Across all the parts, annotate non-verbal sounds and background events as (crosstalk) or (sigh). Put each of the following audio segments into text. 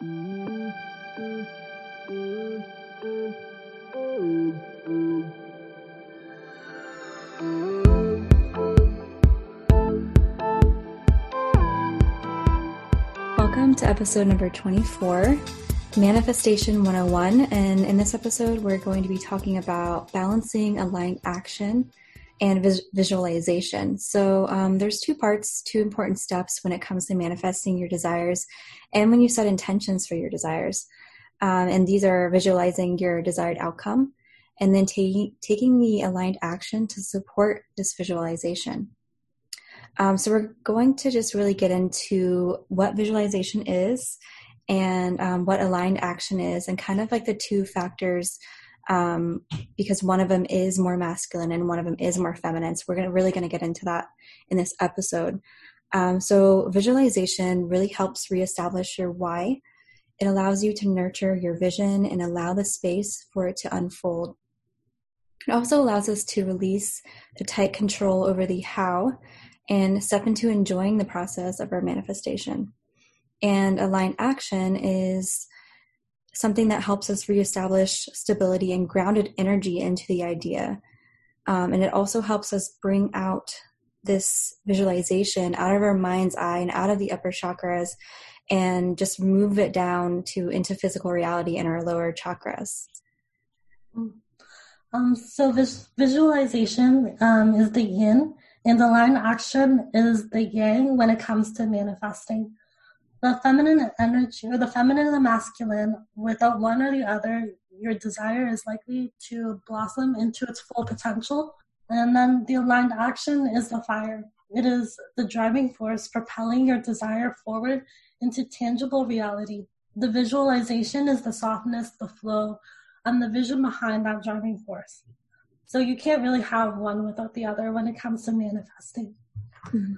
Welcome to episode number 24, Manifestation 101. And in this episode, we're going to be talking about balancing aligned action and vis- visualization. So um, there's two parts, two important steps when it comes to manifesting your desires and when you set intentions for your desires. Um, and these are visualizing your desired outcome and then taking taking the aligned action to support this visualization. Um, so we're going to just really get into what visualization is and um, what aligned action is, and kind of like the two factors um, because one of them is more masculine and one of them is more feminine. So we're gonna, really going to get into that in this episode. Um, so visualization really helps reestablish your why. It allows you to nurture your vision and allow the space for it to unfold. It also allows us to release the tight control over the how and step into enjoying the process of our manifestation. And aligned action is something that helps us reestablish stability and grounded energy into the idea. Um, and it also helps us bring out this visualization out of our mind's eye and out of the upper chakras and just move it down to into physical reality in our lower chakras. Um, so vis- visualization um, is the yin, and the aligned action is the yang when it comes to manifesting the feminine energy or the feminine and the masculine without one or the other your desire is likely to blossom into its full potential. And then the aligned action is the fire. It is the driving force propelling your desire forward into tangible reality. The visualization is the softness the flow and the vision behind that driving force. So you can't really have one without the other when it comes to manifesting. Mm-hmm.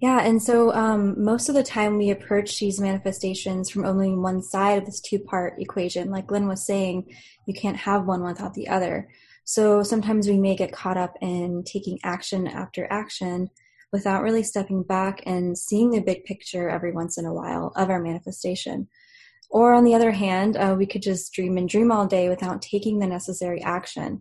Yeah, and so um, most of the time we approach these manifestations from only one side of this two part equation. Like Lynn was saying, you can't have one without the other. So sometimes we may get caught up in taking action after action without really stepping back and seeing the big picture every once in a while of our manifestation. Or on the other hand, uh, we could just dream and dream all day without taking the necessary action.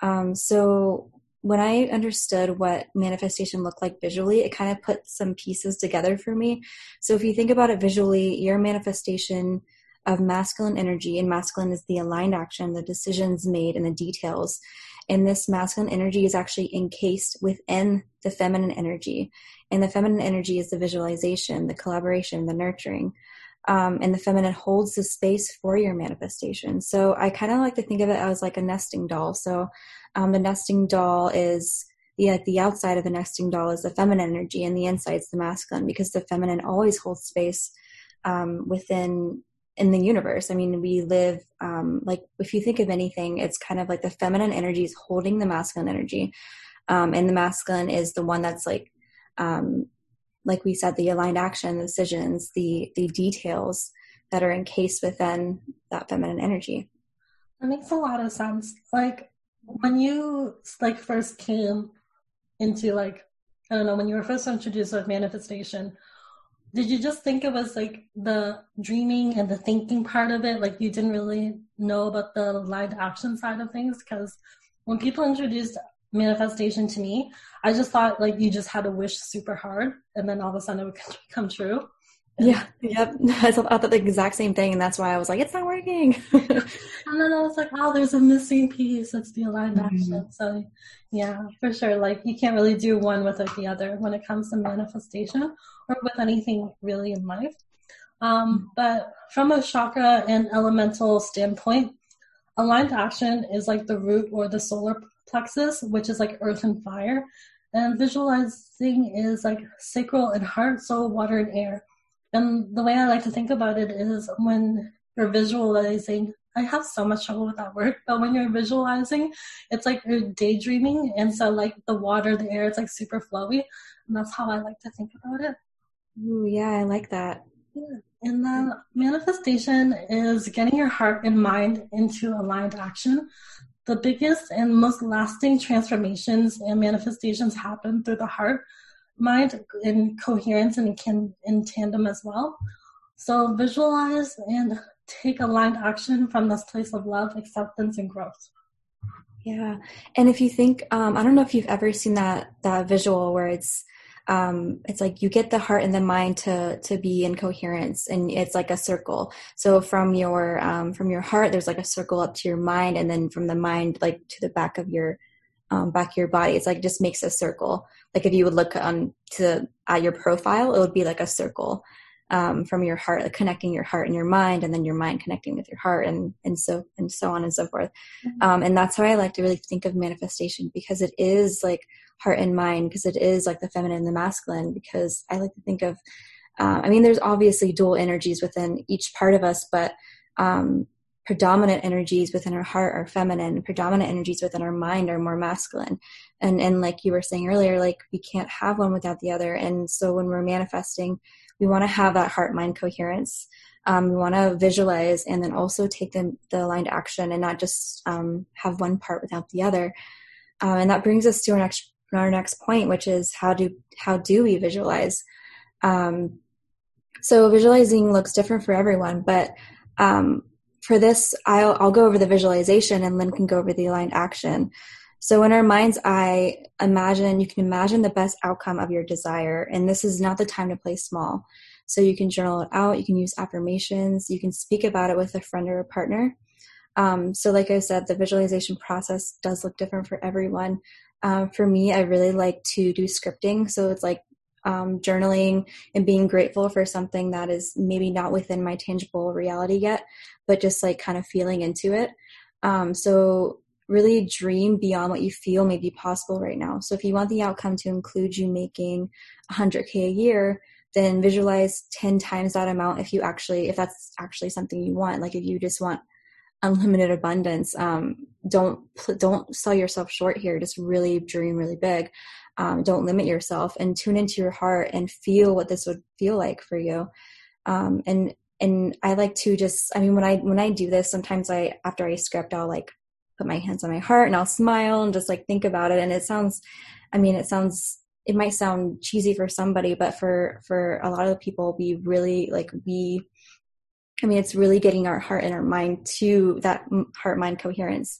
Um, so when I understood what manifestation looked like visually, it kind of put some pieces together for me. So if you think about it visually, your manifestation of masculine energy, and masculine is the aligned action, the decisions made, and the details. And this masculine energy is actually encased within the feminine energy. And the feminine energy is the visualization, the collaboration, the nurturing. Um, and the feminine holds the space for your manifestation. So I kind of like to think of it as like a nesting doll. So um, the nesting doll is the the outside of the nesting doll is the feminine energy, and the inside is the masculine because the feminine always holds space um, within in the universe. I mean, we live um, like if you think of anything, it's kind of like the feminine energy is holding the masculine energy, um, and the masculine is the one that's like um, like we said, the aligned action, the decisions, the the details that are encased within that feminine energy. That makes a lot of sense. Like when you like first came into like I don't know when you were first introduced with manifestation, did you just think it was like the dreaming and the thinking part of it? Like you didn't really know about the aligned action side of things? Because when people introduced manifestation to me, I just thought like you just had to wish super hard and then all of a sudden it would (laughs) come true. Yeah, yep. (laughs) I thought the exact same thing, and that's why I was like, "It's not working." (laughs) and then I was like, "Oh, there's a missing piece. It's the aligned mm-hmm. action." So, yeah, for sure. Like you can't really do one without the other when it comes to manifestation or with anything really in life. Um, mm-hmm. but from a chakra and elemental standpoint, aligned action is like the root or the solar plexus, which is like earth and fire. And visualizing is like sacral and heart, soul, water, and air. And the way I like to think about it is when you're visualizing, I have so much trouble with that word, but when you're visualizing, it's like you're daydreaming. And so, like the water, the air, it's like super flowy. And that's how I like to think about it. Ooh, yeah, I like that. Yeah. And then manifestation is getting your heart and mind into aligned action. The biggest and most lasting transformations and manifestations happen through the heart, mind in coherence and can in tandem as well. So visualize and take aligned action from this place of love, acceptance, and growth. Yeah, and if you think, um, I don't know if you've ever seen that that visual where it's um, it's like you get the heart and the mind to to be in coherence, and it's like a circle. So from your um, from your heart, there's like a circle up to your mind, and then from the mind, like to the back of your um, back of your body, it's like just makes a circle. Like if you would look on to at your profile, it would be like a circle um, from your heart, like connecting your heart and your mind, and then your mind connecting with your heart, and and so and so on and so forth. Mm-hmm. Um, and that's how I like to really think of manifestation because it is like heart and mind, because it is like the feminine and the masculine. Because I like to think of, uh, I mean, there's obviously dual energies within each part of us, but um, predominant energies within our heart are feminine predominant energies within our mind are more masculine and and like you were saying earlier like we can't have one without the other and so when we're manifesting we want to have that heart mind coherence. Um, we want to visualize and then also take the, the aligned action and not just um, have one part without the other. Uh, and that brings us to our next our next point, which is how do how do we visualize? Um, so visualizing looks different for everyone, but um, for this, I'll, I'll go over the visualization, and Lynn can go over the aligned action. So in our mind's eye, imagine you can imagine the best outcome of your desire. And this is not the time to play small. So you can journal it out, you can use affirmations, you can speak about it with a friend or a partner. Um, so, like I said, the visualization process does look different for everyone. Um, for me, I really like to do scripting. So it's like um, journaling and being grateful for something that is maybe not within my tangible reality yet, but just like kind of feeling into it. Um, so really dream beyond what you feel may be possible right now. So if you want the outcome to include you making 100k a year, then visualize 10 times that amount if you actually if that's actually something you want. Like if you just want unlimited abundance, um, don't don't sell yourself short here. Just really dream really big. Um, don't limit yourself and tune into your heart and feel what this would feel like for you. Um, and and I like to just I mean when I when I do this sometimes I after I script I'll like put my hands on my heart and I'll smile and just like think about it. And it sounds, I mean, it sounds, it might sound cheesy for somebody, but for, for a lot of people, we really like, we, I mean, it's really getting our heart and our mind to that heart mind coherence.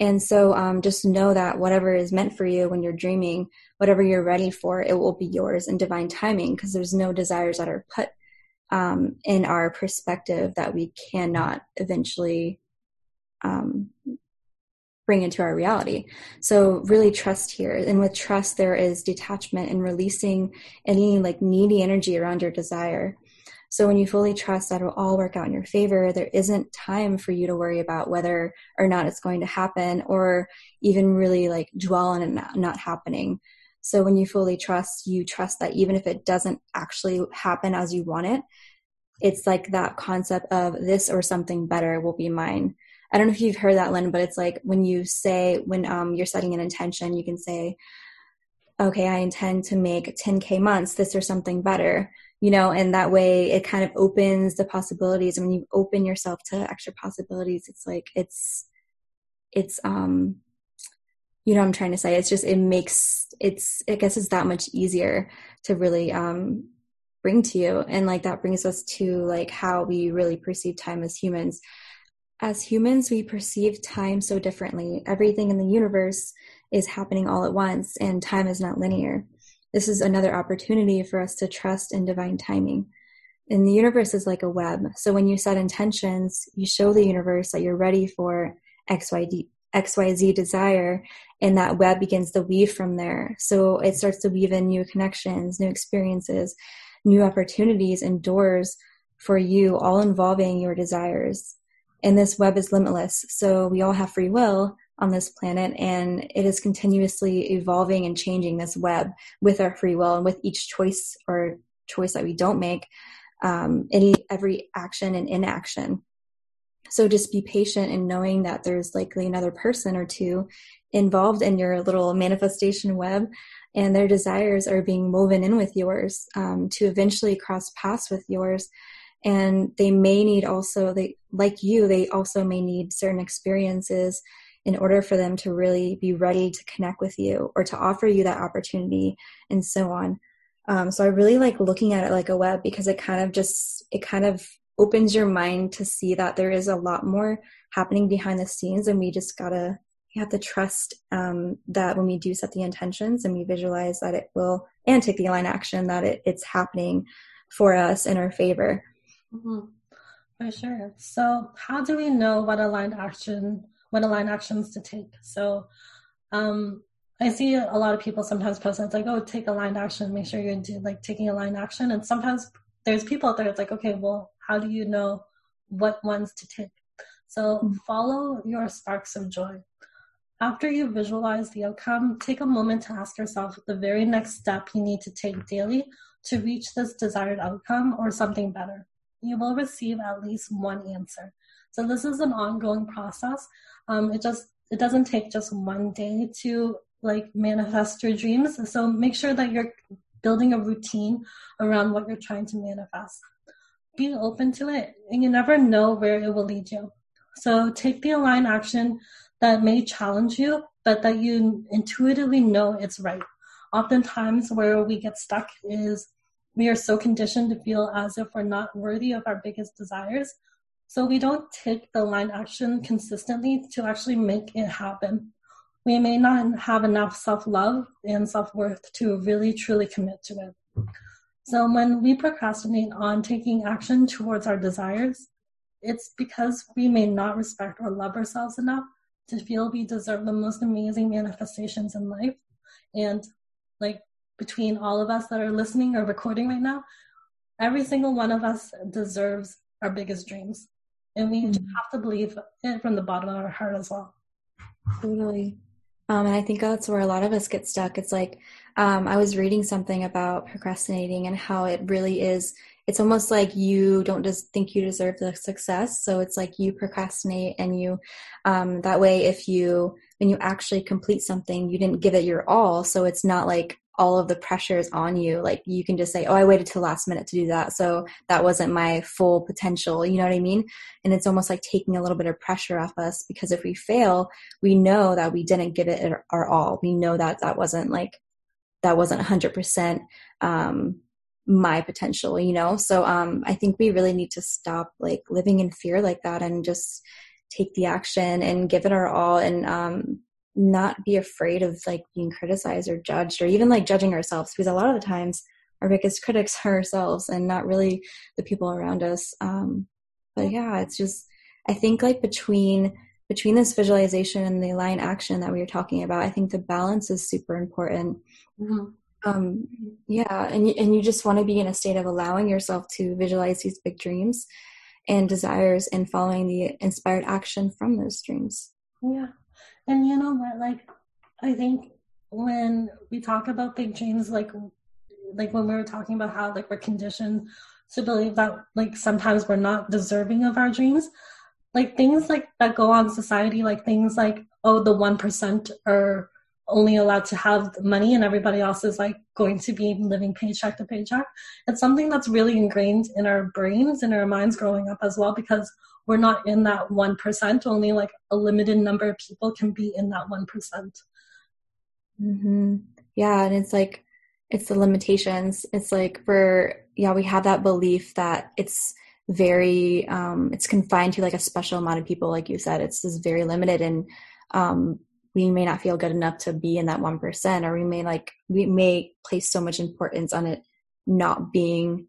And so um, just know that whatever is meant for you when you're dreaming, whatever you're ready for, it will be yours in divine timing because there's no desires that are put um, in our perspective that we cannot eventually um, bring into our reality. So really trust here. And with trust, there is detachment and releasing any like needy energy around your desire. So when you fully trust that it'll all work out in your favor, there isn't time for you to worry about whether or not it's going to happen or even really like dwell on it not, not happening. So when you fully trust, you trust that even if it doesn't actually happen as you want it, it's like that concept of this or something better will be mine. I don't know if you've heard that, Lynn, but it's like when you say, when um, you're setting an intention, you can say, okay, I intend to make 10K months, this or something better, you know, and that way it kind of opens the possibilities. And when you open yourself to extra possibilities, it's like, it's, it's, um, you know I'm trying to say? It's just, it makes, it's, I guess it's that much easier to really, um, bring to you. And like that brings us to like how we really perceive time as humans as humans, we perceive time so differently. Everything in the universe is happening all at once, and time is not linear. This is another opportunity for us to trust in divine timing. And the universe is like a web. So when you set intentions, you show the universe that you're ready for XYZ, XYZ desire, and that web begins to weave from there. So it starts to weave in new connections, new experiences, new opportunities, and doors for you, all involving your desires and this web is limitless. So we all have free will on this planet, and it is continuously evolving and changing this web with our free will and with each choice or choice that we don't make, um, any every action and inaction. So just be patient and knowing that there's likely another person or two involved in your little manifestation web and their desires are being woven in with yours um, to eventually cross paths with yours and they may need also they like you they also may need certain experiences in order for them to really be ready to connect with you or to offer you that opportunity and so on Um, so I really like looking at it like a web because it kind of just it kind of opens your mind to see that there is a lot more happening behind the scenes, and we just gotta you have to trust um, that when we do set the intentions and we visualize that it will and take the aligned action that it, it's happening for us in our favor. Mm-hmm. For sure. So, how do we know what aligned action, what aligned actions to take? So, um, I see a lot of people sometimes post it's like, oh, take aligned action. Make sure you're do, like taking aligned action. And sometimes there's people out there. It's like, okay, well, how do you know what ones to take? So mm-hmm. follow your sparks of joy. After you visualize the outcome, take a moment to ask yourself the very next step you need to take daily to reach this desired outcome or something better. You will receive at least one answer. So this is an ongoing process. Um, it just it doesn't take just one day to like manifest your dreams. So make sure that you're building a routine around what you're trying to manifest. Be open to it, and you never know where it will lead you. So take the aligned action that may challenge you, but that you intuitively know it's right. Oftentimes, where we get stuck is we are so conditioned to feel as if we're not worthy of our biggest desires. So we don't take the aligned action consistently to actually make it happen. We may not have enough self love and self worth to really truly commit to it. So when we procrastinate on taking action towards our desires, it's because we may not respect or love ourselves enough to feel we deserve the most amazing manifestations in life. And like between all of us that are listening or recording right now, every single one of us deserves our biggest dreams. And we mm-hmm. have to believe it from the bottom of our heart as well. Totally. Um, and I think that's where a lot of us get stuck. It's like um, I was reading something about procrastinating and how it really is it's almost like you don't just think you deserve the success so it's like you procrastinate and you um, that way if you when you actually complete something you didn't give it your all so it's not like all of the pressure is on you like you can just say oh i waited till last minute to do that so that wasn't my full potential you know what i mean? And it's almost like taking a little bit of pressure off us because if we fail we know that we didn't give it our all. We know that that wasn't like that wasn't 100% um, my potential you know? So um i think we really need to stop like living in fear like that and just take the action and give it our all and um not be afraid of like being criticized or judged or even like judging ourselves because a lot of the times our biggest (laughs) critics are ourselves and not really the people around us. Um but yeah. it's just i think like between between this visualization and the aligned action that we were talking about i think the balance is super important. Mm-hmm. Um yeah and and you just want to be in a state of allowing yourself to visualize these big dreams and desires and following the inspired action from those dreams. Yeah and you know what like i think when we talk about big dreams like like when we were talking about how like we're conditioned to believe that like sometimes we're not deserving of our dreams like things like that go on society like things like oh the 1% are only allowed to have money and everybody else is like going to be living paycheck to paycheck. It's something that's really ingrained in our brains and our minds growing up as well because we're not in that 1%. Only like a limited number of people can be in that one mm-hmm. Yeah. And it's like, it's the limitations. It's like we're, yeah, we have that belief that it's very, um, it's confined to like a special amount of people. Like you said, it's just very limited. And, um, we may not feel good enough to be in that 1% or we may like we may place so much importance on it not being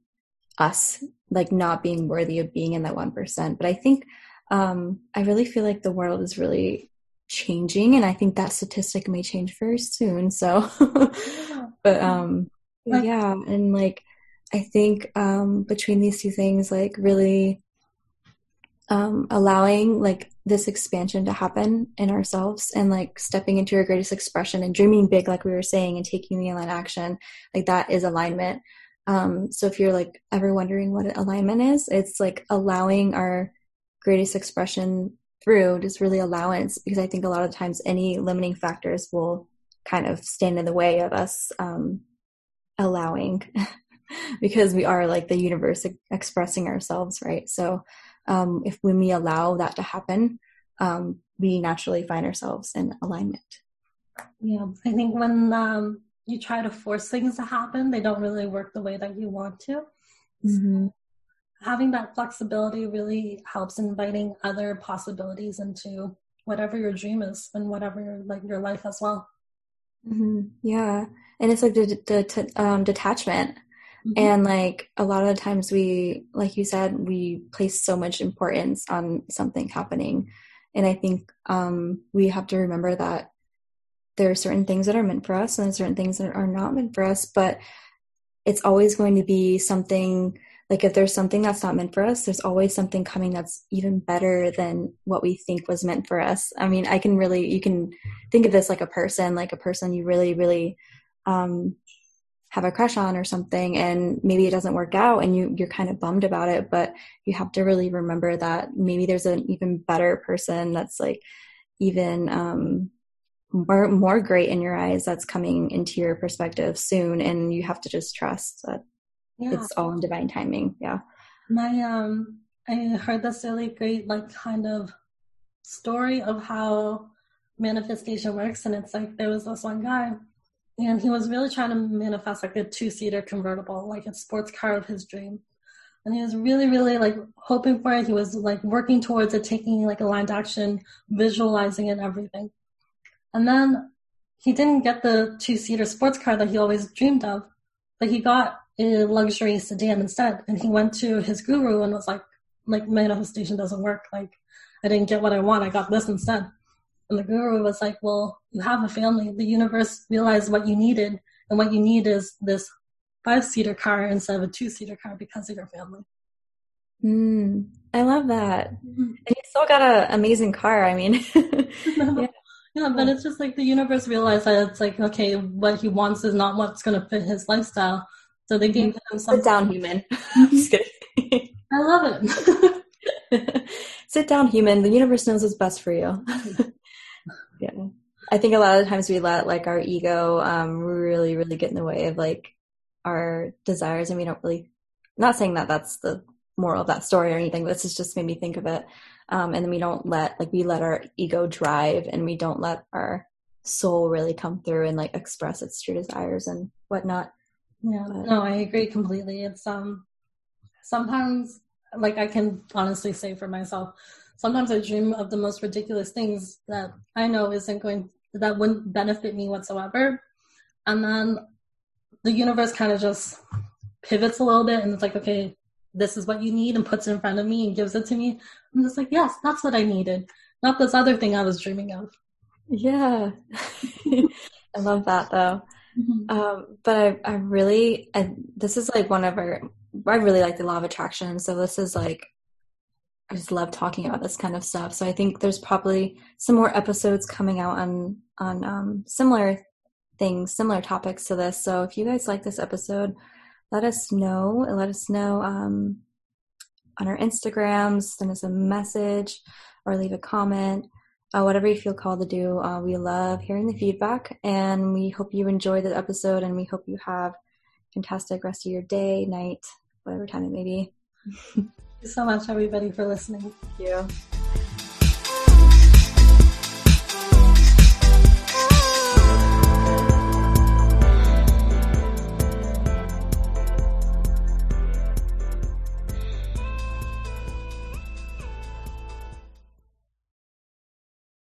us like not being worthy of being in that 1% but i think um i really feel like the world is really changing and i think that statistic may change very soon so (laughs) but um yeah and like i think um between these two things like really um allowing like this expansion to happen in ourselves and like stepping into your greatest expression and dreaming big like we were saying and taking the aligned action like that is alignment. Um so if you're like ever wondering what alignment is it's like allowing our greatest expression through just really allowance because i think a lot of times any limiting factors will kind of stand in the way of us um allowing (laughs) because we are like the universe expressing ourselves right? So um, if when we allow that to happen, um, we naturally find ourselves in alignment. Yeah, I think when um, you try to force things to happen, they don't really work the way that you want to. Mm-hmm. So having that flexibility really helps inviting other possibilities into whatever your dream is and whatever like your life as well. Mm-hmm. Yeah, and it's like the, the um, detachment, mm-hmm. and like a lot of the times we, like you said, we place so much importance on something happening, and I think um, we have to remember that there are certain things that are meant for us and certain things that are not meant for us, but it's always going to be something like if there's something that's not meant for us there's always something coming that's even better than what we think was meant for us i mean i can really you can think of this like a person like a person you really really um, have a crush on or something and maybe it doesn't work out and you you're kind of bummed about it but you have to really remember that maybe there's an even better person that's like even um, more more great in your eyes that's coming into your perspective soon and you have to just trust that yeah. it's all in divine timing. Yeah. My um I heard this really great like kind of story of how manifestation works and it's like there was this one guy and he was really trying to manifest like a two seater convertible, like a sports car of his dream. And he was really, really like hoping for it. He was like working towards it, taking like a aligned action, visualizing it everything. And then he didn't get the two seater sports car that he always dreamed of, but he got a luxury sedan instead. And he went to his guru and was like, like manifestation doesn't work. Like I didn't get what I want. I got this instead. And the guru was like, well, you have a family. The universe realized what you needed. And what you need is this five seater car instead of a two seater car because of your family. Mm, I love that. Mm-hmm. And you still got an amazing car. I mean, (laughs) (laughs) yeah. yeah, but it's just like the universe realized that it's like, okay, what he wants is not what's going to fit his lifestyle. So they gave him some. Sit down, human. (laughs) Just kidding. I love it. Sit down, human. The universe knows what's best for you. Yeah. I think a lot of times we let like our ego um, really, really get in the way of like our desires, and we don't really. not saying that that's the moral of that story or anything. But this just made me think of it. Um, and then we don't let like we let our ego drive, and we don't let our soul really come through and like express its true desires and whatnot. Yeah, no, I agree completely. It's um sometimes like I can honestly say for myself, sometimes I dream of the most ridiculous things that I know isn't going that wouldn't benefit me whatsoever. And then the universe kind of just pivots a little bit and it's like, okay, this is what you need and puts it in front of me and gives it to me. I'm just like, yes, that's what I needed. Not this other thing I was dreaming of. Yeah. (laughs) I love that though. Mm-hmm. Um, but I, I really, I, this is like one of our, I really like the law of attraction. So this is like, I just love talking about this kind of stuff. So I think there's probably some more episodes coming out on, on, um, similar things, similar topics to this. So if you guys like this episode, let us know. Let us know, um, on our Instagrams, send us a message or leave a comment uh, whatever you feel called to do. Uh, we love hearing the feedback, and we hope you enjoy the episode, and we hope you have a fantastic rest of your day, night, whatever time it may be. (laughs) You so much, everybody, for listening. Thank you.